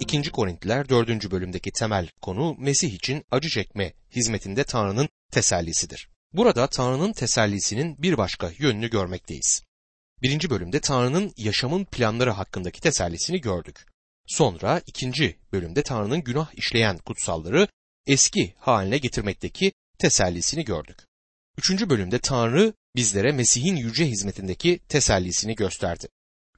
2. Korintliler 4. bölümdeki temel konu Mesih için acı çekme hizmetinde Tanrı'nın tesellisidir. Burada Tanrı'nın tesellisinin bir başka yönünü görmekteyiz. Birinci bölümde Tanrı'nın yaşamın planları hakkındaki tesellisini gördük. Sonra ikinci bölümde Tanrı'nın günah işleyen kutsalları eski haline getirmekteki tesellisini gördük. Üçüncü bölümde Tanrı bizlere Mesih'in yüce hizmetindeki tesellisini gösterdi.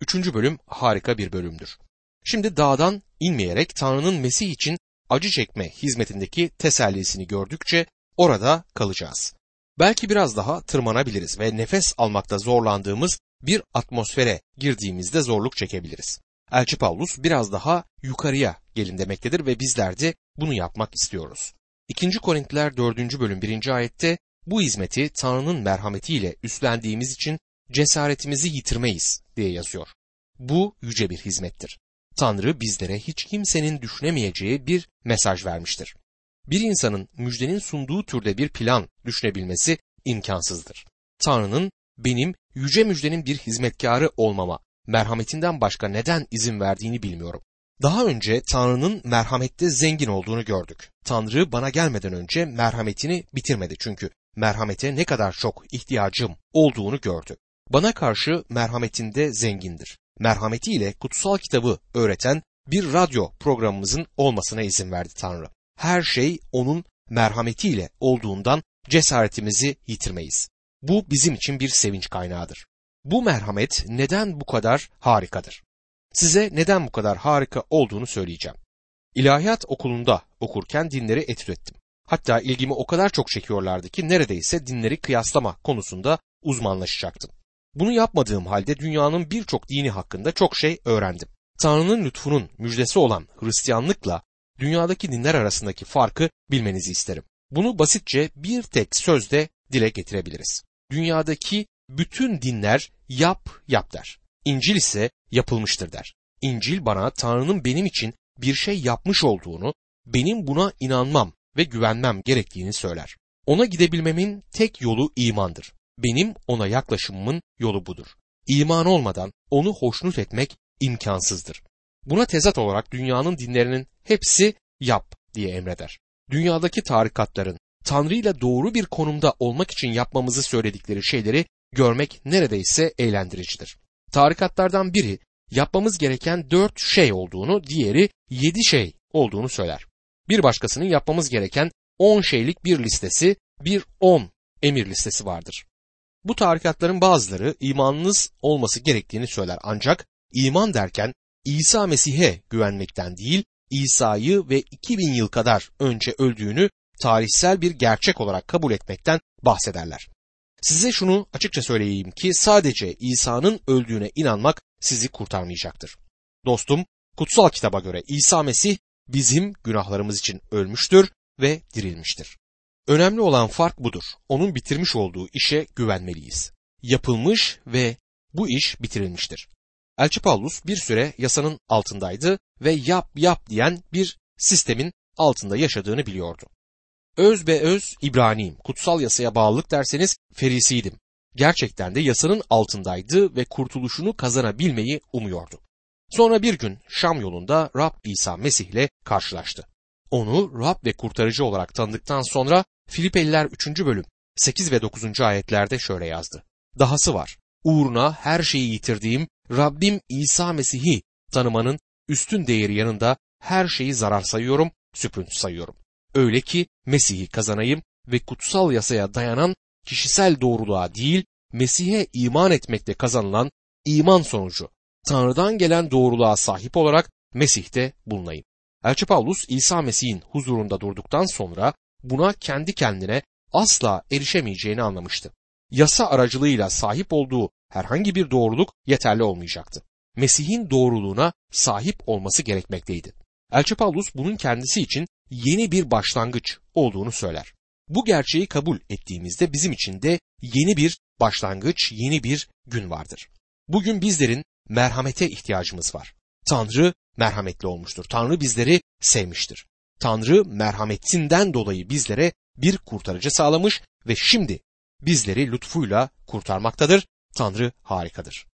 Üçüncü bölüm harika bir bölümdür. Şimdi dağdan inmeyerek Tanrı'nın Mesih için acı çekme hizmetindeki tesellisini gördükçe orada kalacağız. Belki biraz daha tırmanabiliriz ve nefes almakta zorlandığımız bir atmosfere girdiğimizde zorluk çekebiliriz. Elçi Paulus biraz daha yukarıya gelin demektedir ve bizler de bunu yapmak istiyoruz. 2. Korintiler 4. bölüm 1. ayette bu hizmeti Tanrı'nın merhametiyle üstlendiğimiz için cesaretimizi yitirmeyiz diye yazıyor. Bu yüce bir hizmettir. Tanrı bizlere hiç kimsenin düşünemeyeceği bir mesaj vermiştir. Bir insanın müjdenin sunduğu türde bir plan düşünebilmesi imkansızdır. Tanrı'nın benim yüce müjdenin bir hizmetkarı olmama, merhametinden başka neden izin verdiğini bilmiyorum. Daha önce Tanrı'nın merhamette zengin olduğunu gördük. Tanrı bana gelmeden önce merhametini bitirmedi çünkü merhamete ne kadar çok ihtiyacım olduğunu gördü. Bana karşı merhametinde zengindir. Merhametiyle kutsal kitabı öğreten bir radyo programımızın olmasına izin verdi Tanrı. Her şey onun merhametiyle olduğundan cesaretimizi yitirmeyiz. Bu bizim için bir sevinç kaynağıdır. Bu merhamet neden bu kadar harikadır? Size neden bu kadar harika olduğunu söyleyeceğim. İlahiyat okulunda okurken dinleri etüt Hatta ilgimi o kadar çok çekiyorlardı ki neredeyse dinleri kıyaslama konusunda uzmanlaşacaktım. Bunu yapmadığım halde dünyanın birçok dini hakkında çok şey öğrendim. Tanrı'nın lütfunun müjdesi olan Hristiyanlıkla dünyadaki dinler arasındaki farkı bilmenizi isterim. Bunu basitçe bir tek sözde dile getirebiliriz. Dünyadaki bütün dinler yap yap der. İncil ise yapılmıştır der. İncil bana Tanrı'nın benim için bir şey yapmış olduğunu, benim buna inanmam ve güvenmem gerektiğini söyler. Ona gidebilmemin tek yolu imandır. Benim ona yaklaşımımın yolu budur. İman olmadan onu hoşnut etmek imkansızdır. Buna tezat olarak dünyanın dinlerinin hepsi yap diye emreder. Dünyadaki tarikatların Tanrı ile doğru bir konumda olmak için yapmamızı söyledikleri şeyleri görmek neredeyse eğlendiricidir. Tarikatlardan biri yapmamız gereken dört şey olduğunu, diğeri yedi şey olduğunu söyler. Bir başkasının yapmamız gereken on şeylik bir listesi, bir on emir listesi vardır. Bu tarikatların bazıları imanınız olması gerektiğini söyler ancak iman derken İsa Mesih'e güvenmekten değil, İsa'yı ve 2000 yıl kadar önce öldüğünü tarihsel bir gerçek olarak kabul etmekten bahsederler. Size şunu açıkça söyleyeyim ki sadece İsa'nın öldüğüne inanmak sizi kurtarmayacaktır. Dostum, kutsal kitaba göre İsa Mesih bizim günahlarımız için ölmüştür ve dirilmiştir. Önemli olan fark budur. Onun bitirmiş olduğu işe güvenmeliyiz. Yapılmış ve bu iş bitirilmiştir. Elçi Paulus bir süre yasanın altındaydı ve yap yap diyen bir sistemin altında yaşadığını biliyordu. Öz be öz İbraniyim, kutsal yasaya bağlılık derseniz ferisiydim. Gerçekten de yasanın altındaydı ve kurtuluşunu kazanabilmeyi umuyordu. Sonra bir gün Şam yolunda Rab İsa Mesih ile karşılaştı. Onu Rab ve kurtarıcı olarak tanıdıktan sonra Filipeliler 3. bölüm 8 ve 9. ayetlerde şöyle yazdı. Dahası var. Uğruna her şeyi yitirdiğim Rabbim İsa Mesih'i tanımanın üstün değeri yanında her şeyi zarar sayıyorum, süprüntü sayıyorum. Öyle ki Mesih'i kazanayım ve kutsal yasaya dayanan kişisel doğruluğa değil, Mesih'e iman etmekte kazanılan iman sonucu Tanrı'dan gelen doğruluğa sahip olarak Mesih'te bulunayım. Elçi Paulus İsa Mesih'in huzurunda durduktan sonra buna kendi kendine asla erişemeyeceğini anlamıştı. Yasa aracılığıyla sahip olduğu herhangi bir doğruluk yeterli olmayacaktı. Mesih'in doğruluğuna sahip olması gerekmekteydi. Elçi Paulus bunun kendisi için yeni bir başlangıç olduğunu söyler. Bu gerçeği kabul ettiğimizde bizim için de yeni bir başlangıç, yeni bir gün vardır. Bugün bizlerin merhamete ihtiyacımız var. Tanrı merhametli olmuştur. Tanrı bizleri sevmiştir. Tanrı merhametinden dolayı bizlere bir kurtarıcı sağlamış ve şimdi bizleri lütfuyla kurtarmaktadır. Tanrı harikadır.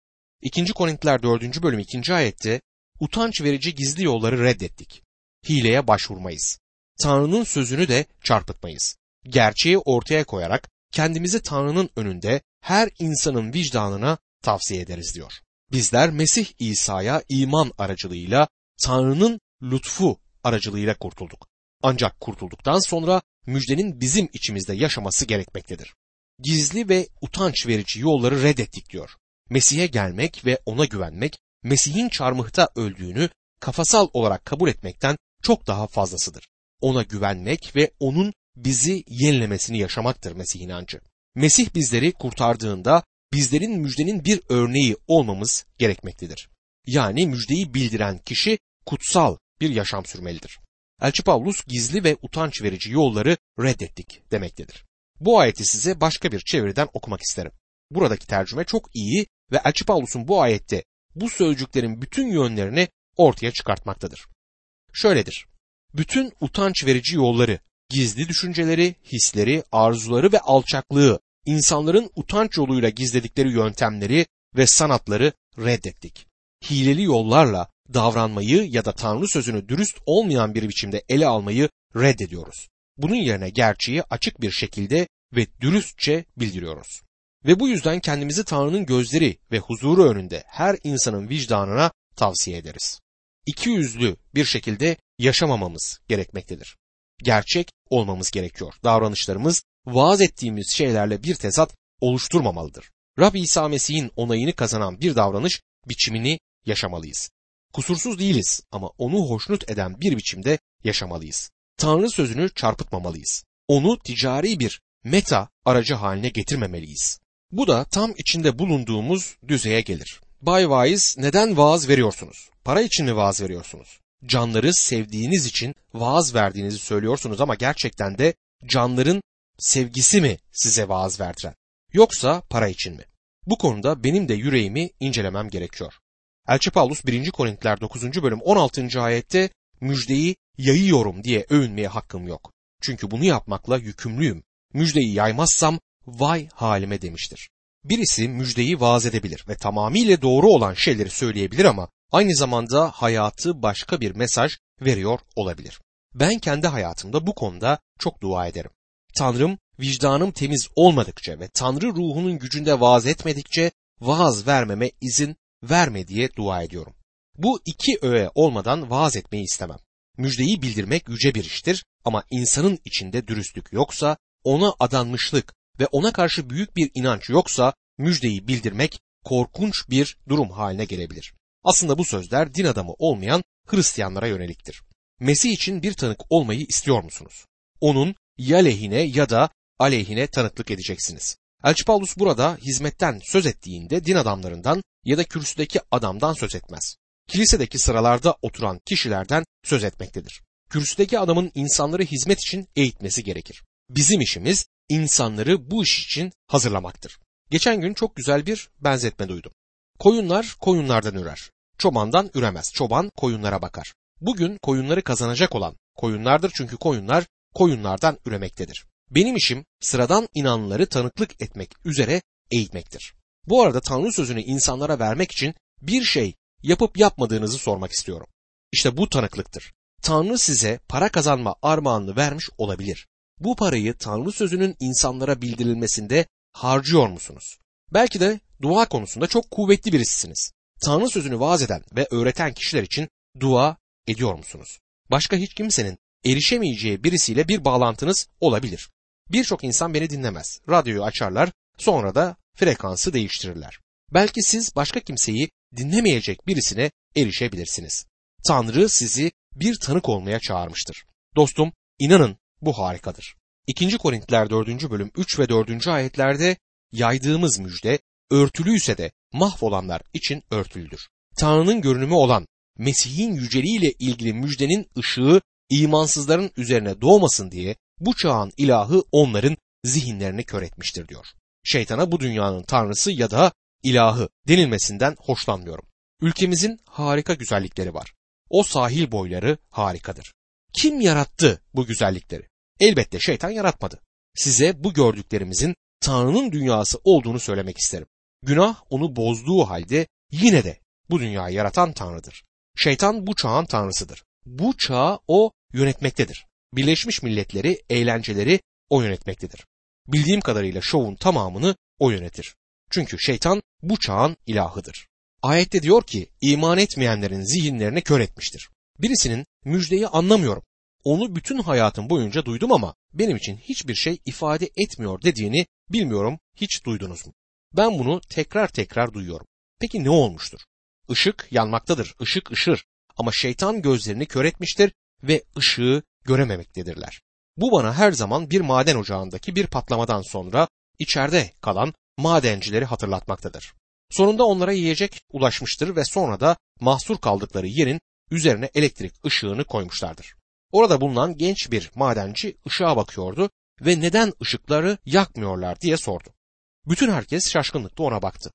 2. Korintiler 4. bölüm 2. ayette utanç verici gizli yolları reddettik. Hileye başvurmayız. Tanrı'nın sözünü de çarpıtmayız. Gerçeği ortaya koyarak kendimizi Tanrı'nın önünde her insanın vicdanına tavsiye ederiz diyor. Bizler Mesih İsa'ya iman aracılığıyla Tanrı'nın lütfu aracılığıyla kurtulduk. Ancak kurtulduktan sonra müjdenin bizim içimizde yaşaması gerekmektedir. Gizli ve utanç verici yolları reddettik diyor. Mesih'e gelmek ve ona güvenmek, Mesih'in çarmıhta öldüğünü kafasal olarak kabul etmekten çok daha fazlasıdır. Ona güvenmek ve onun bizi yenilemesini yaşamaktır Mesih inancı. Mesih bizleri kurtardığında bizlerin müjdenin bir örneği olmamız gerekmektedir. Yani müjdeyi bildiren kişi kutsal bir yaşam sürmelidir. Elçi Pavlus gizli ve utanç verici yolları reddettik demektedir. Bu ayeti size başka bir çeviriden okumak isterim. Buradaki tercüme çok iyi ve Elçi Pavlus'un bu ayette bu sözcüklerin bütün yönlerini ortaya çıkartmaktadır. Şöyledir. Bütün utanç verici yolları, gizli düşünceleri, hisleri, arzuları ve alçaklığı, insanların utanç yoluyla gizledikleri yöntemleri ve sanatları reddettik. Hileli yollarla davranmayı ya da Tanrı sözünü dürüst olmayan bir biçimde ele almayı reddediyoruz. Bunun yerine gerçeği açık bir şekilde ve dürüstçe bildiriyoruz. Ve bu yüzden kendimizi Tanrı'nın gözleri ve huzuru önünde her insanın vicdanına tavsiye ederiz. İki yüzlü bir şekilde yaşamamamız gerekmektedir. Gerçek olmamız gerekiyor. Davranışlarımız vaaz ettiğimiz şeylerle bir tezat oluşturmamalıdır. Rab İsa Mesih'in onayını kazanan bir davranış biçimini yaşamalıyız. Kusursuz değiliz ama onu hoşnut eden bir biçimde yaşamalıyız. Tanrı sözünü çarpıtmamalıyız. Onu ticari bir meta aracı haline getirmemeliyiz. Bu da tam içinde bulunduğumuz düzeye gelir. Bay Vaiz neden vaaz veriyorsunuz? Para için mi vaaz veriyorsunuz? Canları sevdiğiniz için vaaz verdiğinizi söylüyorsunuz ama gerçekten de canların sevgisi mi size vaaz verdiren? Yoksa para için mi? Bu konuda benim de yüreğimi incelemem gerekiyor. Elçi Paulus 1. Korintiler 9. bölüm 16. ayette müjdeyi yayıyorum diye övünmeye hakkım yok. Çünkü bunu yapmakla yükümlüyüm. Müjdeyi yaymazsam vay halime demiştir. Birisi müjdeyi vaaz edebilir ve tamamıyla doğru olan şeyleri söyleyebilir ama aynı zamanda hayatı başka bir mesaj veriyor olabilir. Ben kendi hayatımda bu konuda çok dua ederim. Tanrım vicdanım temiz olmadıkça ve Tanrı ruhunun gücünde vaaz etmedikçe vaaz vermeme izin verme diye dua ediyorum. Bu iki öğe olmadan vaaz etmeyi istemem. Müjdeyi bildirmek yüce bir iştir ama insanın içinde dürüstlük yoksa, ona adanmışlık ve ona karşı büyük bir inanç yoksa müjdeyi bildirmek korkunç bir durum haline gelebilir. Aslında bu sözler din adamı olmayan Hristiyanlara yöneliktir. Mesih için bir tanık olmayı istiyor musunuz? Onun ya lehine ya da aleyhine tanıklık edeceksiniz. Elçi Paulus burada hizmetten söz ettiğinde din adamlarından ya da kürsüdeki adamdan söz etmez. Kilisedeki sıralarda oturan kişilerden söz etmektedir. Kürsüdeki adamın insanları hizmet için eğitmesi gerekir. Bizim işimiz insanları bu iş için hazırlamaktır. Geçen gün çok güzel bir benzetme duydum. Koyunlar koyunlardan ürer. Çobandan üremez. Çoban koyunlara bakar. Bugün koyunları kazanacak olan koyunlardır çünkü koyunlar koyunlardan üremektedir. Benim işim sıradan inanları tanıklık etmek üzere eğitmektir. Bu arada Tanrı sözünü insanlara vermek için bir şey yapıp yapmadığınızı sormak istiyorum. İşte bu tanıklıktır. Tanrı size para kazanma armağanını vermiş olabilir. Bu parayı Tanrı sözünün insanlara bildirilmesinde harcıyor musunuz? Belki de dua konusunda çok kuvvetli birisisiniz. Tanrı sözünü vaaz eden ve öğreten kişiler için dua ediyor musunuz? Başka hiç kimsenin erişemeyeceği birisiyle bir bağlantınız olabilir. Birçok insan beni dinlemez. Radyoyu açarlar, sonra da frekansı değiştirirler. Belki siz başka kimseyi dinlemeyecek birisine erişebilirsiniz. Tanrı sizi bir tanık olmaya çağırmıştır. Dostum, inanın bu harikadır. 2. Korintiler 4. bölüm 3 ve 4. ayetlerde yaydığımız müjde örtülüyse de mahvolanlar için örtülüdür. Tanrı'nın görünümü olan Mesih'in yüceliğiyle ilgili müjdenin ışığı imansızların üzerine doğmasın diye bu çağın ilahı onların zihinlerini kör etmiştir diyor. Şeytana bu dünyanın tanrısı ya da ilahı denilmesinden hoşlanmıyorum. Ülkemizin harika güzellikleri var. O sahil boyları harikadır. Kim yarattı bu güzellikleri? Elbette şeytan yaratmadı. Size bu gördüklerimizin Tanrı'nın dünyası olduğunu söylemek isterim. Günah onu bozduğu halde yine de bu dünyayı yaratan Tanrı'dır. Şeytan bu çağın tanrısıdır. Bu çağı o yönetmektedir. Birleşmiş Milletleri, eğlenceleri o yönetmektedir. Bildiğim kadarıyla şovun tamamını o yönetir. Çünkü şeytan bu çağın ilahıdır. Ayette diyor ki iman etmeyenlerin zihinlerini kör etmiştir. Birisinin müjdeyi anlamıyorum. Onu bütün hayatım boyunca duydum ama benim için hiçbir şey ifade etmiyor dediğini bilmiyorum hiç duydunuz mu? Ben bunu tekrar tekrar duyuyorum. Peki ne olmuştur? Işık yanmaktadır, ışık ışır ama şeytan gözlerini kör etmiştir ve ışığı görememektedirler. Bu bana her zaman bir maden ocağındaki bir patlamadan sonra içeride kalan madencileri hatırlatmaktadır. Sonunda onlara yiyecek ulaşmıştır ve sonra da mahsur kaldıkları yerin üzerine elektrik ışığını koymuşlardır. Orada bulunan genç bir madenci ışığa bakıyordu ve neden ışıkları yakmıyorlar diye sordu. Bütün herkes şaşkınlıkla ona baktı.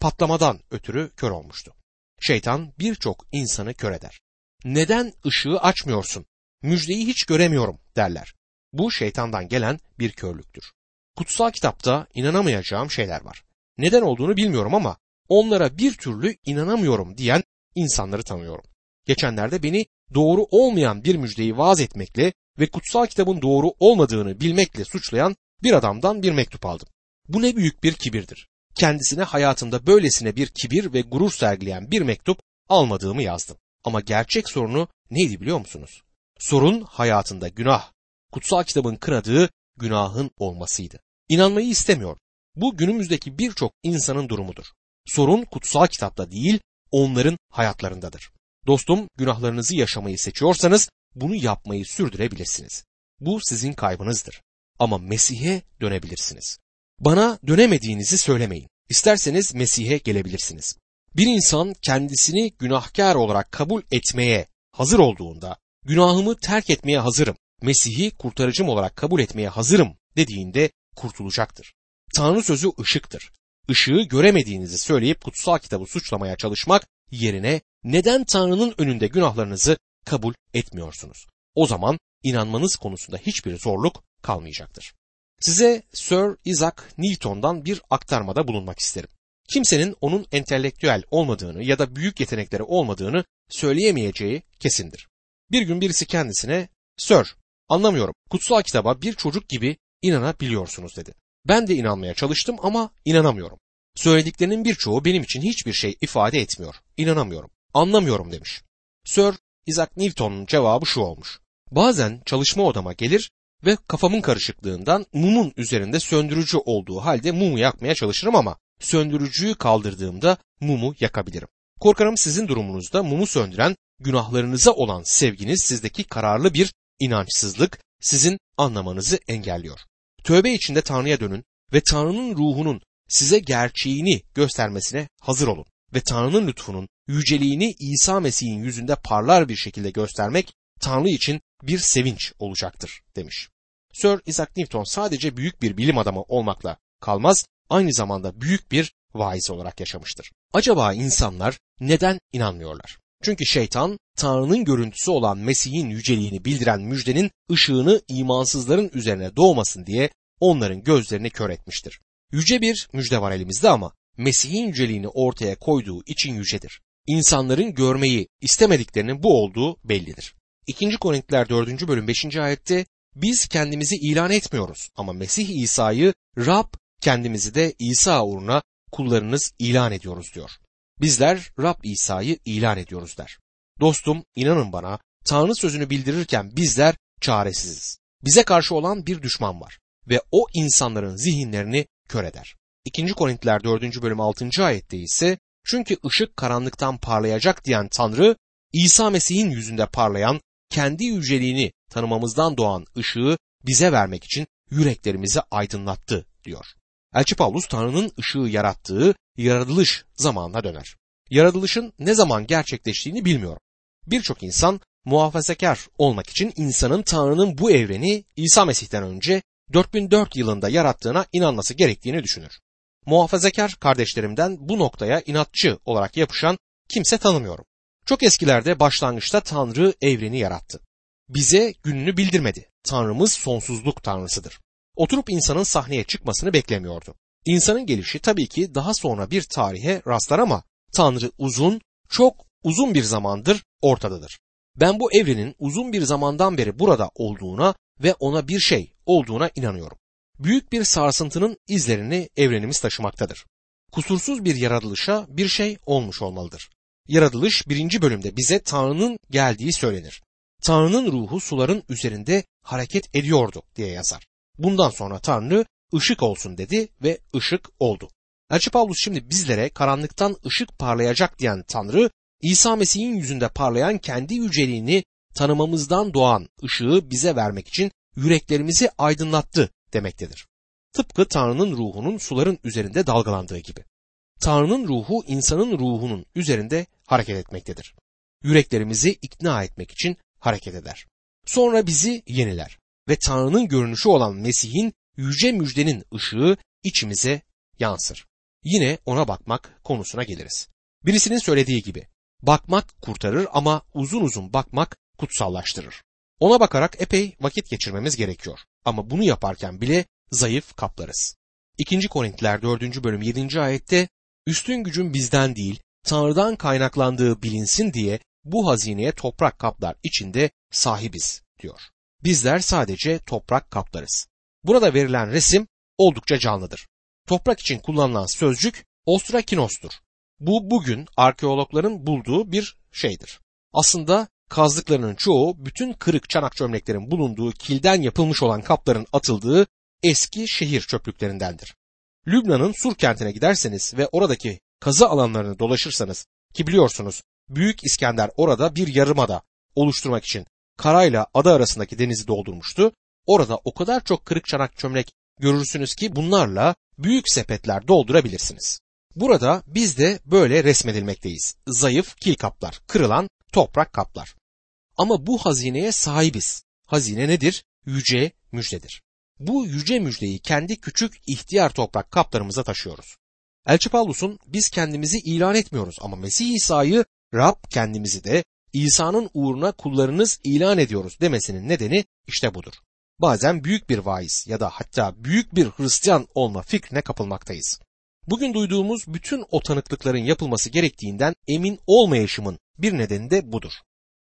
Patlamadan ötürü kör olmuştu. Şeytan birçok insanı kör eder. Neden ışığı açmıyorsun? Müjdeyi hiç göremiyorum derler. Bu şeytandan gelen bir körlüktür. Kutsal kitapta inanamayacağım şeyler var. Neden olduğunu bilmiyorum ama onlara bir türlü inanamıyorum diyen insanları tanıyorum. Geçenlerde beni doğru olmayan bir müjdeyi vaaz etmekle ve kutsal kitabın doğru olmadığını bilmekle suçlayan bir adamdan bir mektup aldım. Bu ne büyük bir kibirdir. Kendisine hayatında böylesine bir kibir ve gurur sergileyen bir mektup almadığımı yazdım. Ama gerçek sorunu neydi biliyor musunuz? Sorun hayatında günah, kutsal kitabın kınadığı günahın olmasıydı. İnanmayı istemiyor. Bu günümüzdeki birçok insanın durumudur. Sorun kutsal kitapta değil, onların hayatlarındadır. Dostum, günahlarınızı yaşamayı seçiyorsanız bunu yapmayı sürdürebilirsiniz. Bu sizin kaybınızdır. Ama Mesih'e dönebilirsiniz. Bana dönemediğinizi söylemeyin. İsterseniz Mesih'e gelebilirsiniz. Bir insan kendisini günahkar olarak kabul etmeye hazır olduğunda, günahımı terk etmeye hazırım, Mesih'i kurtarıcım olarak kabul etmeye hazırım dediğinde kurtulacaktır. Tanrı sözü ışıktır. Işığı göremediğinizi söyleyip kutsal kitabı suçlamaya çalışmak yerine neden Tanrı'nın önünde günahlarınızı kabul etmiyorsunuz? O zaman inanmanız konusunda hiçbir zorluk kalmayacaktır. Size Sir Isaac Newton'dan bir aktarmada bulunmak isterim. Kimsenin onun entelektüel olmadığını ya da büyük yetenekleri olmadığını söyleyemeyeceği kesindir. Bir gün birisi kendisine Sir, anlamıyorum, kutsal kitaba bir çocuk gibi inanabiliyorsunuz dedi. Ben de inanmaya çalıştım ama inanamıyorum. Söylediklerinin birçoğu benim için hiçbir şey ifade etmiyor. İnanamıyorum. Anlamıyorum demiş. Sir Isaac Newton'un cevabı şu olmuş. Bazen çalışma odama gelir ve kafamın karışıklığından mumun üzerinde söndürücü olduğu halde mumu yakmaya çalışırım ama söndürücüyü kaldırdığımda mumu yakabilirim. Korkarım sizin durumunuzda mumu söndüren günahlarınıza olan sevginiz sizdeki kararlı bir inançsızlık sizin anlamanızı engelliyor. Tövbe içinde Tanrı'ya dönün ve Tanrı'nın ruhunun size gerçeğini göstermesine hazır olun ve Tanrı'nın lütfunun yüceliğini İsa Mesih'in yüzünde parlar bir şekilde göstermek Tanrı için bir sevinç olacaktır demiş. Sir Isaac Newton sadece büyük bir bilim adamı olmakla kalmaz, aynı zamanda büyük bir vaiz olarak yaşamıştır. Acaba insanlar neden inanmıyorlar? Çünkü şeytan Tanrı'nın görüntüsü olan Mesih'in yüceliğini bildiren müjdenin ışığını imansızların üzerine doğmasın diye onların gözlerini kör etmiştir. Yüce bir müjde var elimizde ama Mesih'in yüceliğini ortaya koyduğu için yücedir. İnsanların görmeyi istemediklerinin bu olduğu bellidir. 2. Korintiler 4. bölüm 5. ayette biz kendimizi ilan etmiyoruz ama Mesih İsa'yı Rab kendimizi de İsa uğruna kullarınız ilan ediyoruz diyor. Bizler Rab İsa'yı ilan ediyoruz der. Dostum inanın bana Tanrı sözünü bildirirken bizler çaresiziz. Bize karşı olan bir düşman var ve o insanların zihinlerini kör eder. 2. Korintiler 4. bölüm 6. ayette ise çünkü ışık karanlıktan parlayacak diyen Tanrı İsa Mesih'in yüzünde parlayan kendi yüceliğini tanımamızdan doğan ışığı bize vermek için yüreklerimizi aydınlattı diyor. Elçi Paulus Tanrı'nın ışığı yarattığı yaratılış zamanına döner. Yaratılışın ne zaman gerçekleştiğini bilmiyorum. Birçok insan muhafazakar olmak için insanın Tanrı'nın bu evreni İsa Mesih'ten önce 4004 yılında yarattığına inanması gerektiğini düşünür. Muhafazakar kardeşlerimden bu noktaya inatçı olarak yapışan kimse tanımıyorum. Çok eskilerde başlangıçta Tanrı evreni yarattı. Bize gününü bildirmedi. Tanrımız sonsuzluk tanrısıdır. Oturup insanın sahneye çıkmasını beklemiyordu. İnsanın gelişi tabii ki daha sonra bir tarihe rastlar ama Tanrı uzun, çok uzun bir zamandır ortadadır. Ben bu evrenin uzun bir zamandan beri burada olduğuna ve ona bir şey olduğuna inanıyorum. Büyük bir sarsıntının izlerini evrenimiz taşımaktadır. Kusursuz bir yaratılışa bir şey olmuş olmalıdır. Yaratılış birinci bölümde bize Tanrı'nın geldiği söylenir. Tanrı'nın ruhu suların üzerinde hareket ediyordu diye yazar. Bundan sonra Tanrı ışık olsun dedi ve ışık oldu. Elçi Paulus şimdi bizlere karanlıktan ışık parlayacak diyen Tanrı, İsa Mesih'in yüzünde parlayan kendi yüceliğini tanımamızdan doğan ışığı bize vermek için yüreklerimizi aydınlattı demektedir. Tıpkı Tanrı'nın ruhunun suların üzerinde dalgalandığı gibi. Tanrı'nın ruhu insanın ruhunun üzerinde hareket etmektedir. Yüreklerimizi ikna etmek için hareket eder. Sonra bizi yeniler ve Tanrı'nın görünüşü olan Mesih'in yüce müjdenin ışığı içimize yansır. Yine ona bakmak konusuna geliriz. Birisinin söylediği gibi, bakmak kurtarır ama uzun uzun bakmak kutsallaştırır. Ona bakarak epey vakit geçirmemiz gerekiyor. Ama bunu yaparken bile zayıf kaplarız. 2. Korintiler 4. bölüm 7. ayette üstün gücün bizden değil Tanrı'dan kaynaklandığı bilinsin diye bu hazineye toprak kaplar içinde sahibiz diyor. Bizler sadece toprak kaplarız. Burada verilen resim oldukça canlıdır. Toprak için kullanılan sözcük ostrakinostur. Bu bugün arkeologların bulduğu bir şeydir. Aslında kazdıklarının çoğu bütün kırık çanak çömleklerin bulunduğu kilden yapılmış olan kapların atıldığı eski şehir çöplüklerindendir. Lübnan'ın Sur kentine giderseniz ve oradaki kazı alanlarını dolaşırsanız ki biliyorsunuz Büyük İskender orada bir yarımada oluşturmak için karayla ada arasındaki denizi doldurmuştu. Orada o kadar çok kırık çanak çömlek görürsünüz ki bunlarla büyük sepetler doldurabilirsiniz. Burada biz de böyle resmedilmekteyiz. Zayıf kil kaplar, kırılan toprak kaplar. Ama bu hazineye sahibiz. Hazine nedir? Yüce müjdedir. Bu yüce müjdeyi kendi küçük ihtiyar toprak kaplarımıza taşıyoruz. Elçi Pavlus'un biz kendimizi ilan etmiyoruz ama Mesih İsa'yı Rab kendimizi de İsa'nın uğruna kullarınız ilan ediyoruz demesinin nedeni işte budur. Bazen büyük bir vaiz ya da hatta büyük bir Hristiyan olma fikrine kapılmaktayız. Bugün duyduğumuz bütün o tanıklıkların yapılması gerektiğinden emin olmayışımın bir nedeni de budur.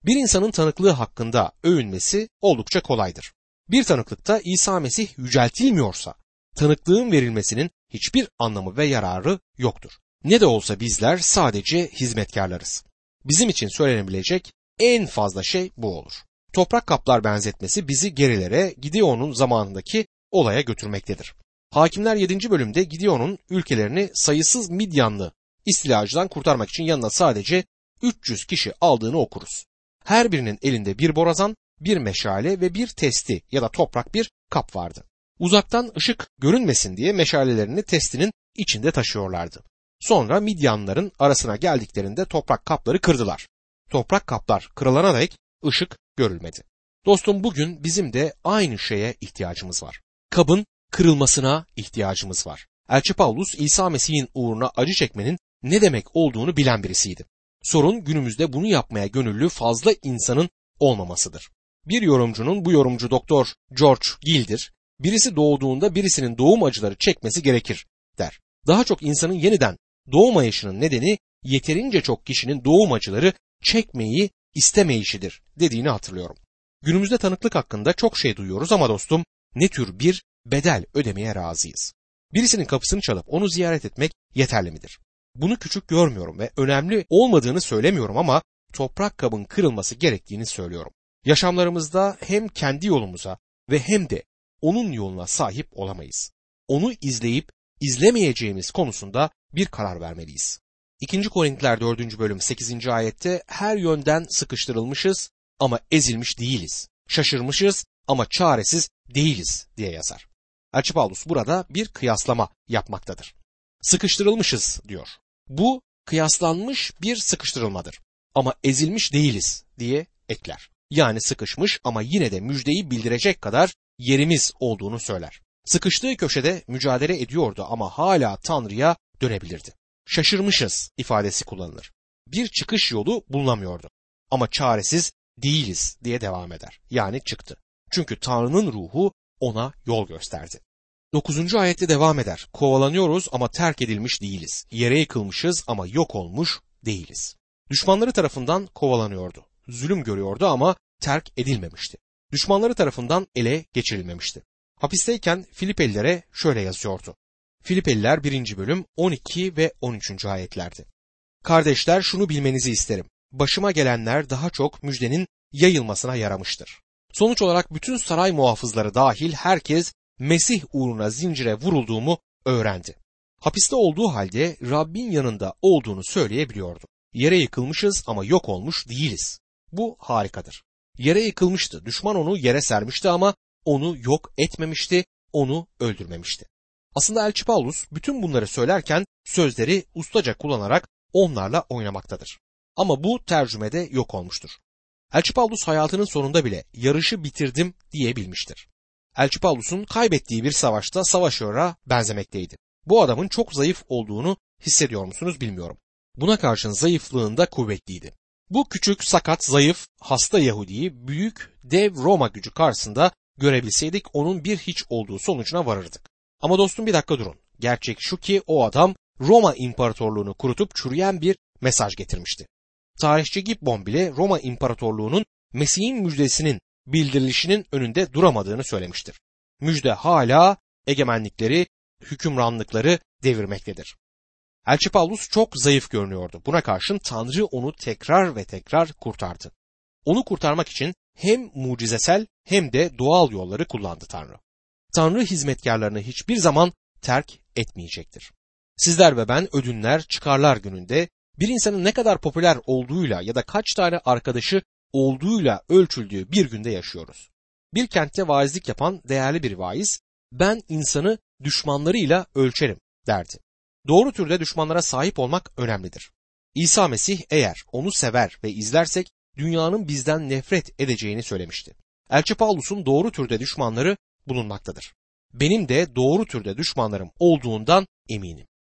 Bir insanın tanıklığı hakkında övünmesi oldukça kolaydır. Bir tanıklıkta İsa Mesih yüceltilmiyorsa tanıklığın verilmesinin hiçbir anlamı ve yararı yoktur. Ne de olsa bizler sadece hizmetkarlarız. Bizim için söylenebilecek en fazla şey bu olur. Toprak kaplar benzetmesi bizi gerilere Gideon'un zamanındaki olaya götürmektedir. Hakimler 7. bölümde Gideon'un ülkelerini sayısız Midyanlı istilacıdan kurtarmak için yanına sadece 300 kişi aldığını okuruz. Her birinin elinde bir borazan, bir meşale ve bir testi ya da toprak bir kap vardı. Uzaktan ışık görünmesin diye meşalelerini testinin içinde taşıyorlardı. Sonra Midyanların arasına geldiklerinde toprak kapları kırdılar. Toprak kaplar kırılana dek ışık görülmedi. Dostum bugün bizim de aynı şeye ihtiyacımız var. Kabın kırılmasına ihtiyacımız var. Elçi Paulus İsa Mesih'in uğruna acı çekmenin ne demek olduğunu bilen birisiydi. Sorun günümüzde bunu yapmaya gönüllü fazla insanın olmamasıdır. Bir yorumcunun bu yorumcu doktor George Gill'dir. Birisi doğduğunda birisinin doğum acıları çekmesi gerekir der. Daha çok insanın yeniden doğmayışının nedeni yeterince çok kişinin doğum acıları çekmeyi istemeyişidir dediğini hatırlıyorum. Günümüzde tanıklık hakkında çok şey duyuyoruz ama dostum ne tür bir bedel ödemeye razıyız. Birisinin kapısını çalıp onu ziyaret etmek yeterli midir? Bunu küçük görmüyorum ve önemli olmadığını söylemiyorum ama toprak kabın kırılması gerektiğini söylüyorum. Yaşamlarımızda hem kendi yolumuza ve hem de onun yoluna sahip olamayız. Onu izleyip izlemeyeceğimiz konusunda bir karar vermeliyiz. 2. Korintiler 4. bölüm 8. ayette her yönden sıkıştırılmışız ama ezilmiş değiliz. Şaşırmışız ama çaresiz değiliz diye yazar. Elçi Paulus burada bir kıyaslama yapmaktadır. Sıkıştırılmışız diyor. Bu kıyaslanmış bir sıkıştırılmadır. Ama ezilmiş değiliz diye ekler. Yani sıkışmış ama yine de müjdeyi bildirecek kadar yerimiz olduğunu söyler. Sıkıştığı köşede mücadele ediyordu ama hala Tanrı'ya dönebilirdi. Şaşırmışız ifadesi kullanılır. Bir çıkış yolu bulunamıyordu. Ama çaresiz değiliz diye devam eder. Yani çıktı. Çünkü Tanrı'nın ruhu ona yol gösterdi. 9. ayette devam eder. Kovalanıyoruz ama terk edilmiş değiliz. Yere yıkılmışız ama yok olmuş değiliz. Düşmanları tarafından kovalanıyordu. Zulüm görüyordu ama terk edilmemişti. Düşmanları tarafından ele geçirilmemişti. Hapisteyken Filipelilere şöyle yazıyordu. Filipeliler 1. bölüm 12 ve 13. ayetlerdi. Kardeşler şunu bilmenizi isterim. Başıma gelenler daha çok müjdenin yayılmasına yaramıştır. Sonuç olarak bütün saray muhafızları dahil herkes Mesih uğruna zincire vurulduğumu öğrendi. Hapiste olduğu halde Rabbin yanında olduğunu söyleyebiliyordu. Yere yıkılmışız ama yok olmuş değiliz. Bu harikadır. Yere yıkılmıştı. Düşman onu yere sermişti ama onu yok etmemişti, onu öldürmemişti. Aslında Elçi Paulus bütün bunları söylerken sözleri ustaca kullanarak onlarla oynamaktadır. Ama bu tercümede yok olmuştur. Elçi Paulus hayatının sonunda bile yarışı bitirdim diyebilmiştir. Elçi Paulus'un kaybettiği bir savaşta savaşöre benzemekteydi. Bu adamın çok zayıf olduğunu hissediyor musunuz bilmiyorum. Buna karşın zayıflığında kuvvetliydi. Bu küçük, sakat, zayıf, hasta Yahudi'yi büyük, dev Roma gücü karşısında görebilseydik onun bir hiç olduğu sonucuna varırdık. Ama dostum bir dakika durun. Gerçek şu ki o adam Roma İmparatorluğunu kurutup çürüyen bir mesaj getirmişti. Tarihçi Gibbon bile Roma İmparatorluğu'nun Mesih'in müjdesinin bildirilişinin önünde duramadığını söylemiştir. Müjde hala egemenlikleri, hükümranlıkları devirmektedir. Elçi Paulus çok zayıf görünüyordu. Buna karşın Tanrı onu tekrar ve tekrar kurtardı. Onu kurtarmak için hem mucizesel hem de doğal yolları kullandı Tanrı. Tanrı hizmetkarlarını hiçbir zaman terk etmeyecektir. Sizler ve ben ödünler, çıkarlar gününde bir insanın ne kadar popüler olduğuyla ya da kaç tane arkadaşı olduğuyla ölçüldüğü bir günde yaşıyoruz. Bir kentte vaizlik yapan değerli bir vaiz, ben insanı düşmanlarıyla ölçerim derdi. Doğru türde düşmanlara sahip olmak önemlidir. İsa Mesih eğer onu sever ve izlersek dünyanın bizden nefret edeceğini söylemişti. Elçi Paulus'un doğru türde düşmanları bulunmaktadır. Benim de doğru türde düşmanlarım olduğundan eminim.